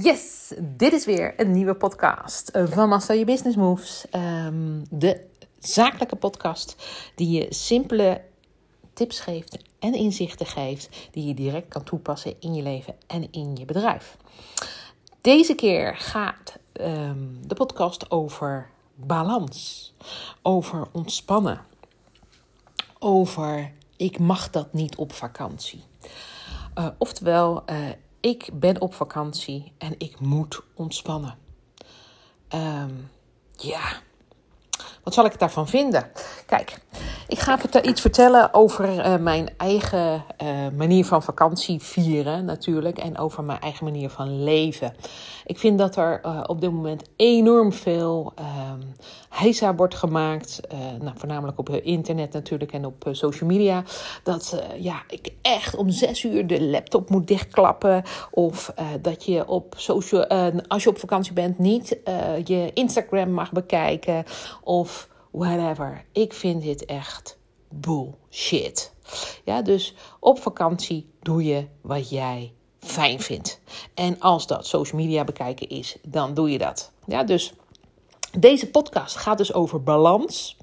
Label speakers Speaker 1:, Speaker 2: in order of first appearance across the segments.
Speaker 1: Yes, dit is weer een nieuwe podcast van Master Your Business Moves. Um, de zakelijke podcast die je simpele tips geeft en inzichten geeft die je direct kan toepassen in je leven en in je bedrijf. Deze keer gaat um, de podcast over balans, over ontspannen, over ik mag dat niet op vakantie. Uh, oftewel, uh, ik ben op vakantie en ik moet ontspannen. Um, ja, wat zal ik daarvan vinden? Kijk, ik ga iets vertellen over uh, mijn eigen uh, manier van vakantie vieren natuurlijk. En over mijn eigen manier van leven. Ik vind dat er uh, op dit moment enorm veel um, heisa wordt gemaakt. nou, voornamelijk op internet natuurlijk en op social media. Dat ja, ik echt om zes uur de laptop moet dichtklappen. Of dat je op social, als je op vakantie bent niet je Instagram mag bekijken. Of whatever. Ik vind dit echt bullshit. Ja, dus op vakantie doe je wat jij fijn vindt. En als dat social media bekijken is, dan doe je dat. Ja, dus deze podcast gaat dus over balans.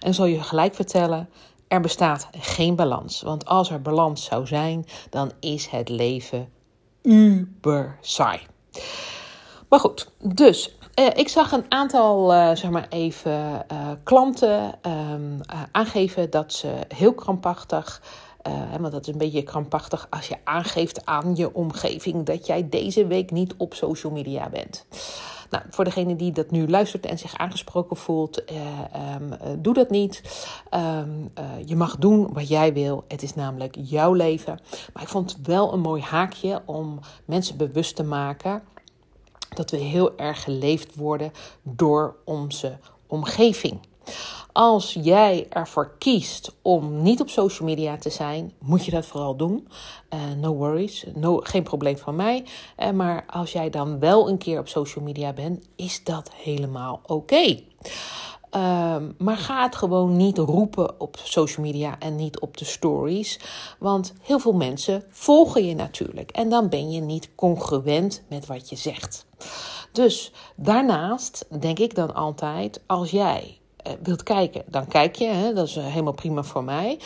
Speaker 1: En zal je gelijk vertellen, er bestaat geen balans. Want als er balans zou zijn, dan is het leven uber saai. Maar goed, dus uh, ik zag een aantal, uh, zeg maar even, uh, klanten um, aangeven dat ze heel krampachtig, want dat is een beetje krampachtig als je aangeeft aan je omgeving dat jij deze week niet op social media bent. Nou, voor degene die dat nu luistert en zich aangesproken voelt, um, doe dat niet. Um, je mag doen wat jij wil. Het is namelijk jouw leven. Maar ik vond het wel een mooi haakje om mensen bewust te maken dat we heel erg geleefd worden door onze omgeving. Als jij ervoor kiest om niet op social media te zijn, moet je dat vooral doen. Uh, no worries, geen probleem van mij. Uh, maar als jij dan wel een keer op social media bent, is dat helemaal oké. Um, maar ga het gewoon niet roepen op social media en niet op de stories. Want heel veel mensen volgen je natuurlijk. En dan ben je niet congruent met wat je zegt. Dus daarnaast denk ik dan altijd: als jij uh, wilt kijken, dan kijk je. Hè? Dat is helemaal prima voor mij.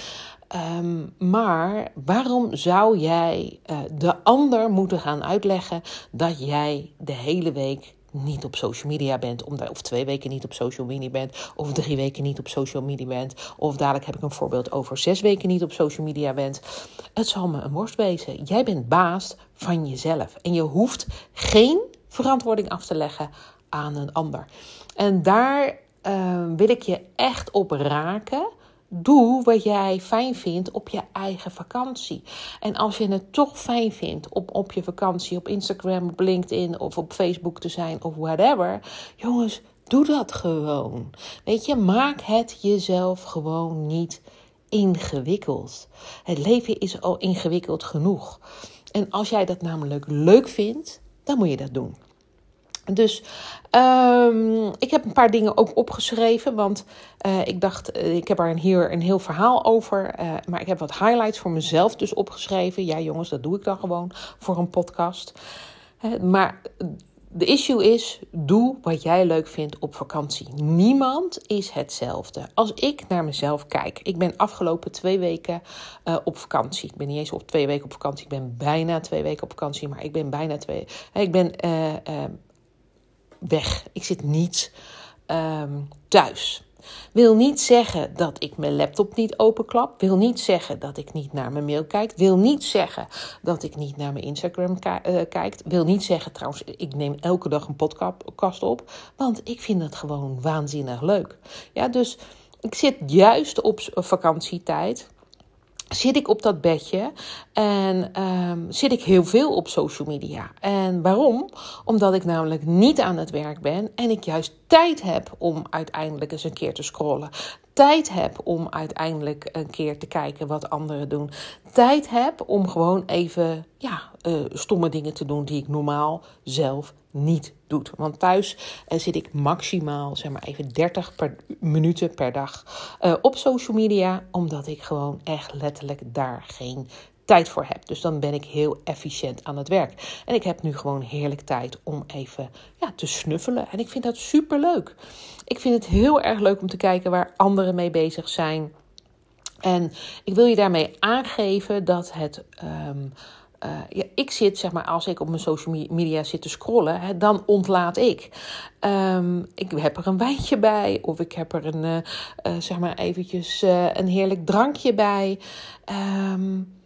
Speaker 1: Um, maar waarom zou jij uh, de ander moeten gaan uitleggen dat jij de hele week niet op social media bent, of twee weken niet op social media bent, of drie weken niet op social media bent, of dadelijk heb ik een voorbeeld over zes weken niet op social media bent. Het zal me een worst wezen. Jij bent baas van jezelf en je hoeft geen verantwoording af te leggen aan een ander. En daar uh, wil ik je echt op raken. Doe wat jij fijn vindt op je eigen vakantie. En als je het toch fijn vindt op, op je vakantie, op Instagram, op LinkedIn of op Facebook te zijn of whatever. Jongens, doe dat gewoon. Weet je, maak het jezelf gewoon niet ingewikkeld. Het leven is al ingewikkeld genoeg. En als jij dat namelijk leuk vindt, dan moet je dat doen. Dus um, ik heb een paar dingen ook opgeschreven. Want uh, ik dacht, uh, ik heb er hier een heel verhaal over. Uh, maar ik heb wat highlights voor mezelf dus opgeschreven. Ja, jongens, dat doe ik dan gewoon voor een podcast. maar de issue is: doe wat jij leuk vindt op vakantie. Niemand is hetzelfde. Als ik naar mezelf kijk, ik ben afgelopen twee weken op vakantie. Ik ben niet eens op twee weken op vakantie. Ik ben bijna twee weken op vakantie, maar ik ben bijna twee. Ik ben weg. Ik zit niet um, thuis. Wil niet zeggen dat ik mijn laptop niet openklap. Wil niet zeggen dat ik niet naar mijn mail kijk. Wil niet zeggen dat ik niet naar mijn Instagram uh, kijk. Wil niet zeggen trouwens, ik neem elke dag een podcast op. Want ik vind dat gewoon waanzinnig leuk. Ja, dus ik zit juist op vakantietijd zit ik op dat bedje en um, zit ik heel veel op social media. En waarom? Omdat ik namelijk niet aan het werk ben en ik juist tijd heb om uiteindelijk eens een keer te scrollen. Tijd heb om uiteindelijk een keer te kijken wat anderen doen. Tijd heb om gewoon even ja, uh, stomme dingen te doen die ik normaal zelf niet doe. Want thuis uh, zit ik maximaal, zeg maar even 30 per, minuten per dag uh, op social media. Omdat ik gewoon echt letterlijk daar geen tijd voor heb. Dus dan ben ik heel efficiënt aan het werk. En ik heb nu gewoon heerlijk tijd om even ja, te snuffelen. En ik vind dat super leuk. Ik vind het heel erg leuk om te kijken waar anderen mee bezig zijn. En ik wil je daarmee aangeven dat het. Ehm, uh, ja, ik zit, zeg maar, als ik op mijn social media zit te scrollen, hè, dan ontlaat ik. Um, ik heb er een wijntje bij, of ik heb er een, uh, uh, zeg maar, eventjes een heerlijk drankje bij. Um,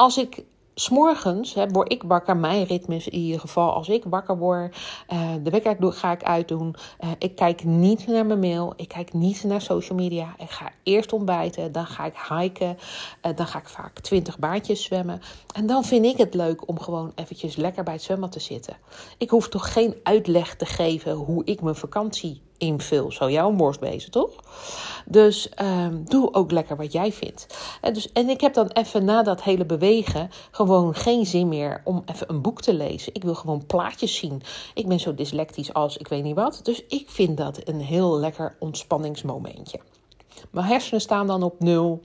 Speaker 1: als ik S'morgens word ik wakker, mijn ritmes in ieder geval. Als ik wakker word, uh, de wekker ga ik uitdoen. Uh, ik kijk niet naar mijn mail, ik kijk niet naar social media. Ik ga eerst ontbijten, dan ga ik hiken. Uh, dan ga ik vaak twintig baantjes zwemmen. En dan vind ik het leuk om gewoon eventjes lekker bij het zwembad te zitten. Ik hoef toch geen uitleg te geven hoe ik mijn vakantie invul. Zo jouw worst bezig, toch? Dus um, doe ook lekker wat jij vindt. En, dus, en ik heb dan even na dat hele bewegen gewoon geen zin meer om even een boek te lezen. Ik wil gewoon plaatjes zien. Ik ben zo dyslectisch als ik weet niet wat. Dus ik vind dat een heel lekker ontspanningsmomentje. Mijn hersenen staan dan op nul.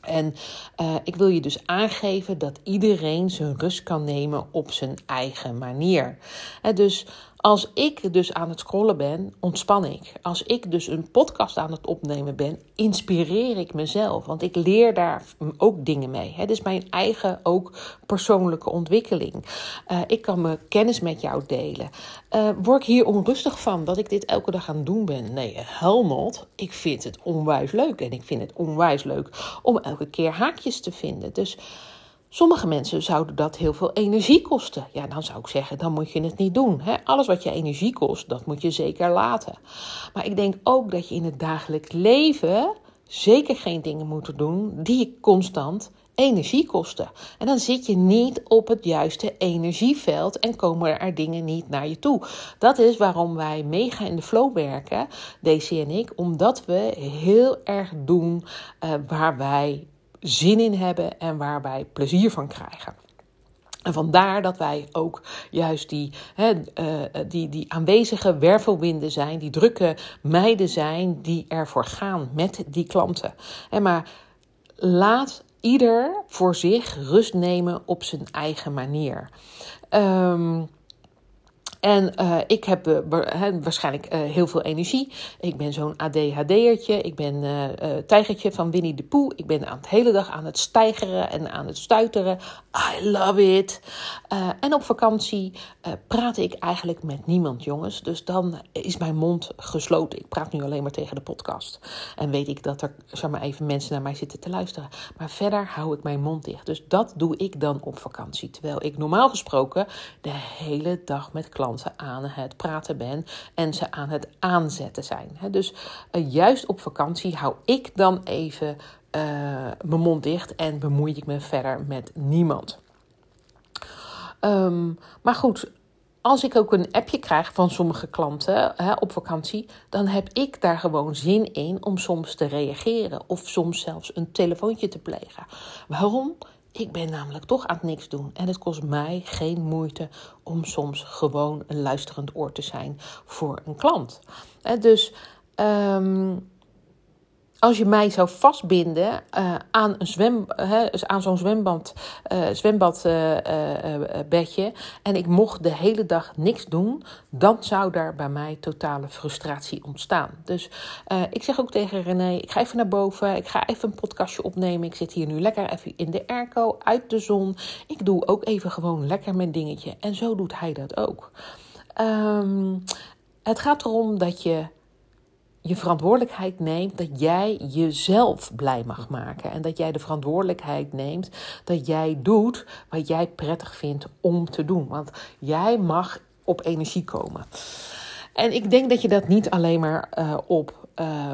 Speaker 1: En uh, ik wil je dus aangeven dat iedereen zijn rust kan nemen op zijn eigen manier. En dus als ik dus aan het scrollen ben, ontspan ik. Als ik dus een podcast aan het opnemen ben, inspireer ik mezelf. Want ik leer daar ook dingen mee. Het is mijn eigen ook persoonlijke ontwikkeling. Uh, ik kan mijn kennis met jou delen. Uh, word ik hier onrustig van dat ik dit elke dag aan het doen ben? Nee, not. Ik vind het onwijs leuk. En ik vind het onwijs leuk om elke keer haakjes te vinden. Dus Sommige mensen zouden dat heel veel energie kosten. Ja, dan zou ik zeggen, dan moet je het niet doen. Alles wat je energie kost, dat moet je zeker laten. Maar ik denk ook dat je in het dagelijks leven zeker geen dingen moet doen die constant energie kosten. En dan zit je niet op het juiste energieveld en komen er dingen niet naar je toe. Dat is waarom wij mega in de flow werken, Daisy en ik, omdat we heel erg doen uh, waar wij zin in hebben en waar wij plezier van krijgen. En vandaar dat wij ook juist die, hè, uh, die, die aanwezige wervelwinden zijn, die drukke meiden zijn die ervoor gaan met die klanten. En maar laat ieder voor zich rust nemen op zijn eigen manier. Um, en uh, ik heb uh, waarschijnlijk uh, heel veel energie. Ik ben zo'n ADHD'ertje. Ik ben tijgertje van Winnie de Pooh. Ik ben aan het hele dag aan het stijgeren en aan het stuiteren. I love it. en op vakantie praat ik eigenlijk met niemand, jongens. Dus dan is mijn mond gesloten. Ik praat nu alleen maar tegen de podcast. En weet ik dat er, zeg maar even, mensen naar mij zitten te luisteren. Maar verder hou ik mijn mond dicht. Dus dat doe ik dan op vakantie. Terwijl ik normaal gesproken de hele dag met klanten aan het praten ben en ze aan het aanzetten zijn. Dus uh, juist op vakantie hou ik dan even uh, mijn mond dicht en bemoei ik me verder met niemand. Um, maar goed, als ik ook een appje krijg van sommige klanten hè, op vakantie, dan heb ik daar gewoon zin in om soms te reageren of soms zelfs een telefoontje te plegen. Waarom? Ik ben namelijk toch aan het niks doen. En het kost mij geen moeite om soms gewoon een luisterend oor te zijn voor een klant. Dus um, als je mij zou vastbinden uh, aan, een zwem, uh, aan zo'n zwembad, uh, zwembadbedje en ik mocht de hele dag niks doen, dan zou daar bij mij totale frustratie ontstaan. Dus ik zeg ook tegen René, ik ga even naar boven, ik ga even een podcastje opnemen. Ik zit hier nu lekker even in de airco, uit de zon. Ik doe ook even gewoon lekker mijn dingetje. En zo doet hij dat ook. Um, het gaat erom dat je je verantwoordelijkheid neemt dat jij jezelf blij mag maken. En dat jij de verantwoordelijkheid neemt dat jij doet wat jij prettig vindt om te doen. Want jij mag op energie komen. En ik denk dat je dat niet alleen maar uh, op. Uh,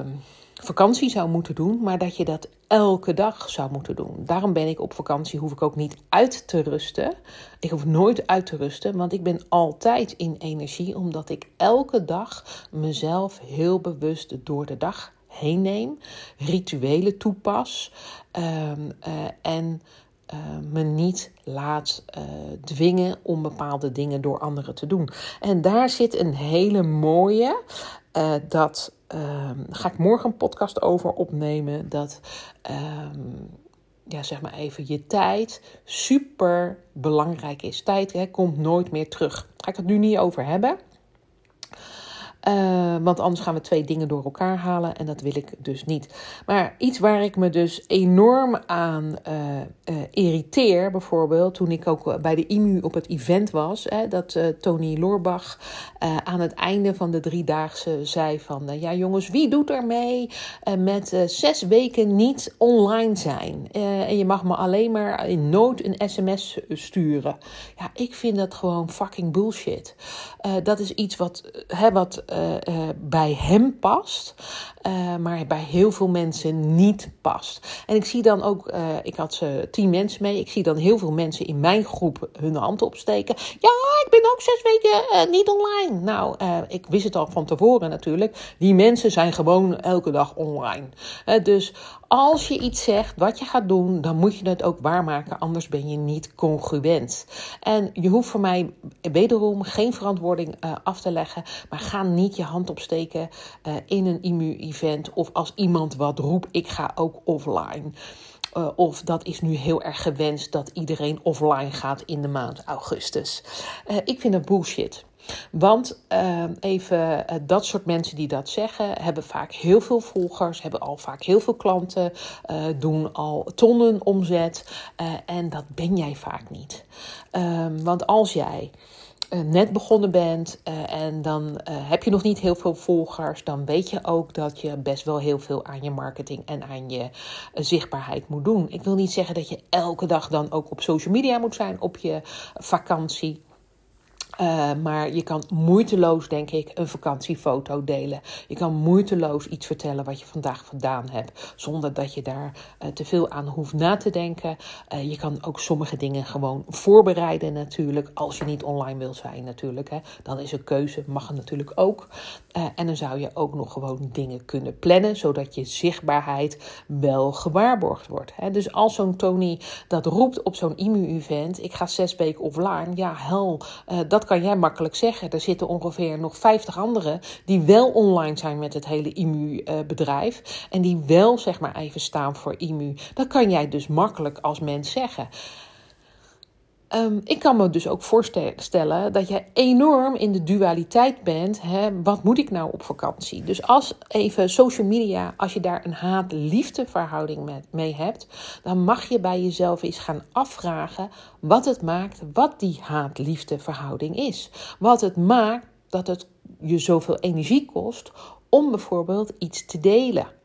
Speaker 1: vakantie zou moeten doen, maar dat je dat elke dag zou moeten doen. Daarom ben ik op vakantie, hoef ik ook niet uit te rusten. Ik hoef nooit uit te rusten, want ik ben altijd in energie, omdat ik elke dag mezelf heel bewust door de dag heen neem, rituelen toepas um, uh, en uh, me niet laat uh, dwingen om bepaalde dingen door anderen te doen. En daar zit een hele mooie, uh, dat um, ga ik morgen een podcast over opnemen. Dat um, ja, zeg maar even, je tijd super belangrijk is. Tijd hè, komt nooit meer terug. Daar ga ik het nu niet over hebben. Uh, want anders gaan we twee dingen door elkaar halen en dat wil ik dus niet. Maar iets waar ik me dus enorm aan uh, uh, irriteer, bijvoorbeeld toen ik ook bij de IMU op het event was, hè, dat Tony Loorbach aan het einde van de driedaagse zei van, ja jongens, wie doet er mee met zes weken niet online zijn? en je mag me alleen maar in nood een sms sturen. Ja, ik vind dat gewoon fucking bullshit. dat is iets wat, hè, wat uh, uh, bij hem past, uh, maar bij heel veel mensen niet past. En ik zie dan ook, ik had ze tien mensen mee, ik zie dan heel veel mensen in mijn groep hun hand opsteken. Ja, ik ben ook zes weken niet online. Nou, ik wist het al van tevoren natuurlijk. Die mensen zijn gewoon elke dag online. dus als je iets zegt wat je gaat doen, dan moet je het ook waarmaken, anders ben je niet congruent. En je hoeft voor mij wederom geen verantwoording uh, af te leggen, maar ga niet je hand opsteken uh, in een IMU-event of als iemand wat roept, ik ga ook offline. Uh, of dat is nu heel erg gewenst dat iedereen offline gaat in de maand augustus. ik vind dat bullshit. Want uh, even uh, dat soort mensen die dat zeggen, hebben vaak heel veel volgers, hebben al vaak heel veel klanten, uh, doen al tonnen omzet. en dat ben jij vaak niet. Ehm, want als jij net begonnen bent en dan heb je nog niet heel veel volgers, dan weet je ook dat je best wel heel veel aan je marketing en aan je zichtbaarheid moet doen. Ik wil niet zeggen dat je elke dag dan ook op social media moet zijn op je vakantie. Uh, maar je kan moeiteloos, denk ik, een vakantiefoto delen. Je kan moeiteloos iets vertellen wat je vandaag gedaan hebt, zonder dat je daar uh, te veel aan hoeft na te denken. Uh, je kan ook sommige dingen gewoon voorbereiden, natuurlijk. Als je niet online wil zijn, natuurlijk. Hè. Dan is een keuze, mag het natuurlijk ook. en dan zou je ook nog gewoon dingen kunnen plannen, zodat je zichtbaarheid wel gewaarborgd wordt. Hè. Dus als zo'n Tony dat roept op zo'n IMU-event, ik ga zes weken offline, ja, hel, dat kan jij makkelijk zeggen. Er zitten ongeveer nog 50 anderen die wel online zijn met het hele IMU-bedrijf. En die wel, zeg maar, even staan voor IMU. Dat kan jij dus makkelijk als mens zeggen. Um, ik kan me dus ook voorstellen dat jij enorm in de dualiteit bent. Hè? Wat moet ik nou op vakantie? Dus als even social media, als je daar een haat-liefde verhouding mee hebt, dan mag je bij jezelf eens gaan afvragen wat het maakt, wat die haat-liefde verhouding is. Wat het maakt dat het je zoveel energie kost om bijvoorbeeld iets te delen.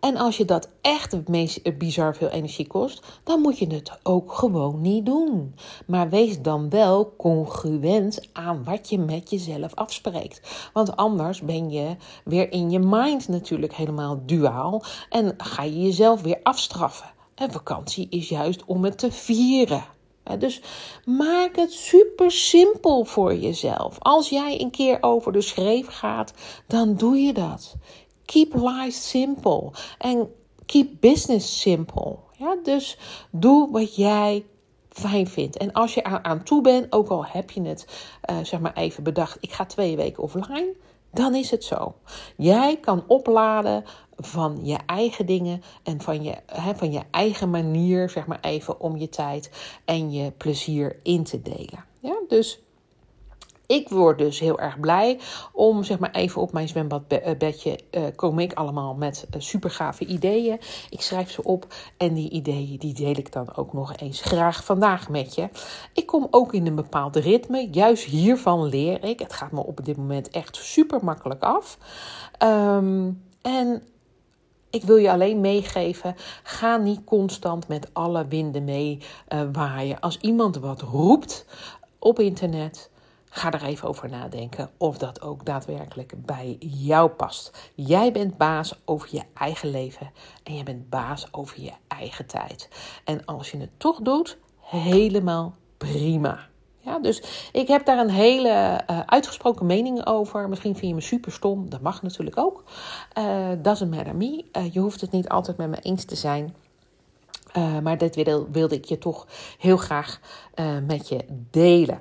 Speaker 1: En als je dat echt het meest bizar veel energie kost, dan moet je het ook gewoon niet doen. Maar wees dan wel congruent aan wat je met jezelf afspreekt. Want anders ben je weer in je mind natuurlijk helemaal duaal en ga je jezelf weer afstraffen. En vakantie is juist om het te vieren. Dus maak het super simpel voor jezelf. Als jij een keer over de schreef gaat, dan doe je dat. Keep life simple. En keep business simple. Ja, dus doe wat jij fijn vindt. En als je aan, toe bent, ook al heb je het uh, zeg maar even bedacht, ik ga twee weken offline, dan is het zo. Jij kan opladen van je eigen dingen en van je, hè, van je eigen manier, zeg maar even, om je tijd en je plezier in te delen. Ja, dus ik word dus heel erg blij om, zeg maar, even op mijn zwembadbedje uh, kom ik allemaal met uh, super gave ideeën. Ik schrijf ze op en die ideeën die deel ik dan ook nog eens graag vandaag met je. Ik kom ook in een bepaald ritme. Juist hiervan leer ik. Het gaat me op dit moment echt super makkelijk af. Um, en ik wil je alleen meegeven: ga niet constant met alle winden mee uh, waaien. Als iemand wat roept op internet Ga er even over nadenken of dat ook daadwerkelijk bij jou past. Jij bent baas over je eigen leven en je bent baas over je eigen tijd. En als je het toch doet, helemaal prima. Ja, dus ik heb daar een hele uh, uitgesproken mening over. Misschien vind je me super stom, dat mag natuurlijk ook. Uh, doesn't matter me. Uh, je hoeft het niet altijd met me eens te zijn. maar dit wilde, wilde ik je toch heel graag met je delen.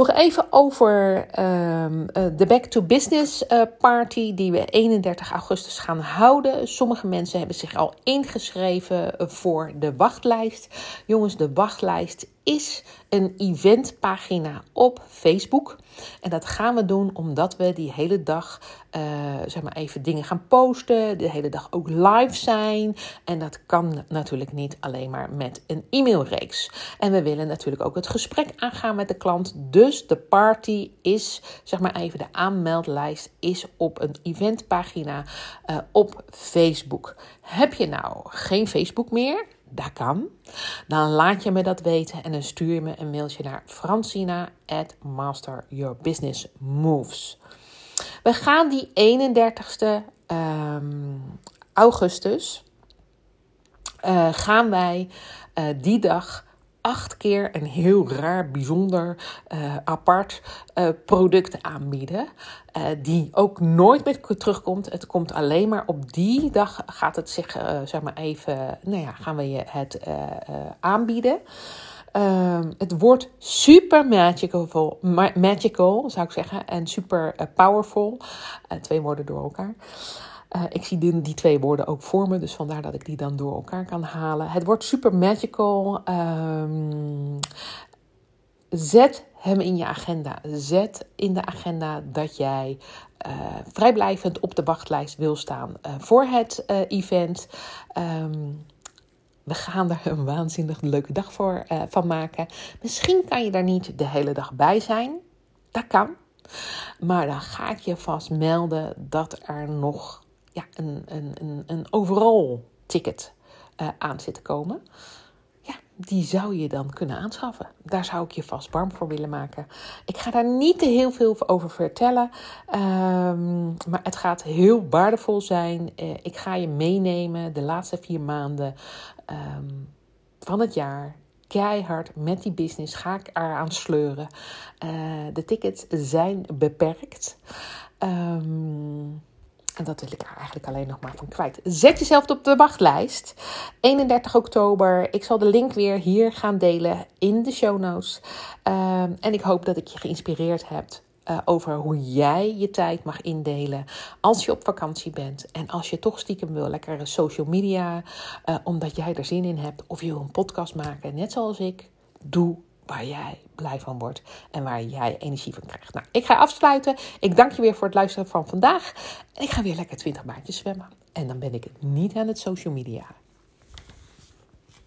Speaker 1: Nog even over ehm, eh, de Back to Business uh, Party die we 31 augustus gaan houden. Sommige mensen hebben zich al ingeschreven voor de wachtlijst. Jongens, de wachtlijst is een eventpagina op Facebook. En dat gaan we doen omdat we die hele dag, uh, zeg maar even dingen gaan posten. De hele dag ook live zijn. En dat kan natuurlijk niet alleen maar met een e-mailreeks. En we willen natuurlijk ook het gesprek aangaan met de klant. Dus de party is, zeg maar even de aanmeldlijst, is op een eventpagina uh, op Facebook. Heb je nou geen Facebook meer? Dat kan. Dan laat je me dat weten en dan stuur je me een mailtje naar francina at masteryourbusinessmoves. We gaan die 31ste um, ehm, augustus uh, gaan wij uh, die dag acht keer een heel raar, bijzonder, uh, apart uh, product aanbieden. Uh, die ook nooit meer terugkomt. Het komt alleen maar op die dag gaat het zich, zeg maar even, nou ja, gaan we je het aanbieden. Ehm, het wordt super magical, magical, zou ik zeggen, en super powerful. twee woorden door elkaar. Uh, ik zie die, die, twee woorden ook voor me, dus vandaar dat ik die dan door elkaar kan halen. Het wordt super magical. Um, zet hem in je agenda. Zet in de agenda dat jij uh, vrijblijvend op de wachtlijst wil staan uh, voor het event. Um, we gaan er een waanzinnig leuke dag voor van maken. Misschien kan je daar niet de hele dag bij zijn. Dat kan. Maar dan ga ik je vast melden dat er nog ja, een, een, een, een overall ticket uh, aan zit te komen. Ja, die zou je dan kunnen aanschaffen. Daar zou ik je vast warm voor willen maken. Ik ga daar niet te heel veel over vertellen. Um, maar het gaat heel waardevol zijn. Uh, ik ga je meenemen de laatste vier maanden um, van het jaar keihard met die business ga ik eraan sleuren. Uh, de tickets zijn beperkt. Um, en dat wil ik er eigenlijk alleen nog maar van kwijt. Zet jezelf op de wachtlijst. 31 oktober. Ik zal de link weer hier gaan delen in de show notes. Um, en ik hoop dat ik je geïnspireerd heb uh, over hoe jij je tijd mag indelen als je op vakantie bent. En als je toch stiekem wil, lekker social media, uh, omdat jij er zin in hebt. Of je wil een podcast maken, net zoals ik. Doe waar jij blij van wordt en waar jij energie van krijgt. Nou, ik ga afsluiten. Ik dank je weer voor het luisteren van vandaag. Ik ga weer lekker 20 maandjes zwemmen. En dan ben ik niet aan het social media.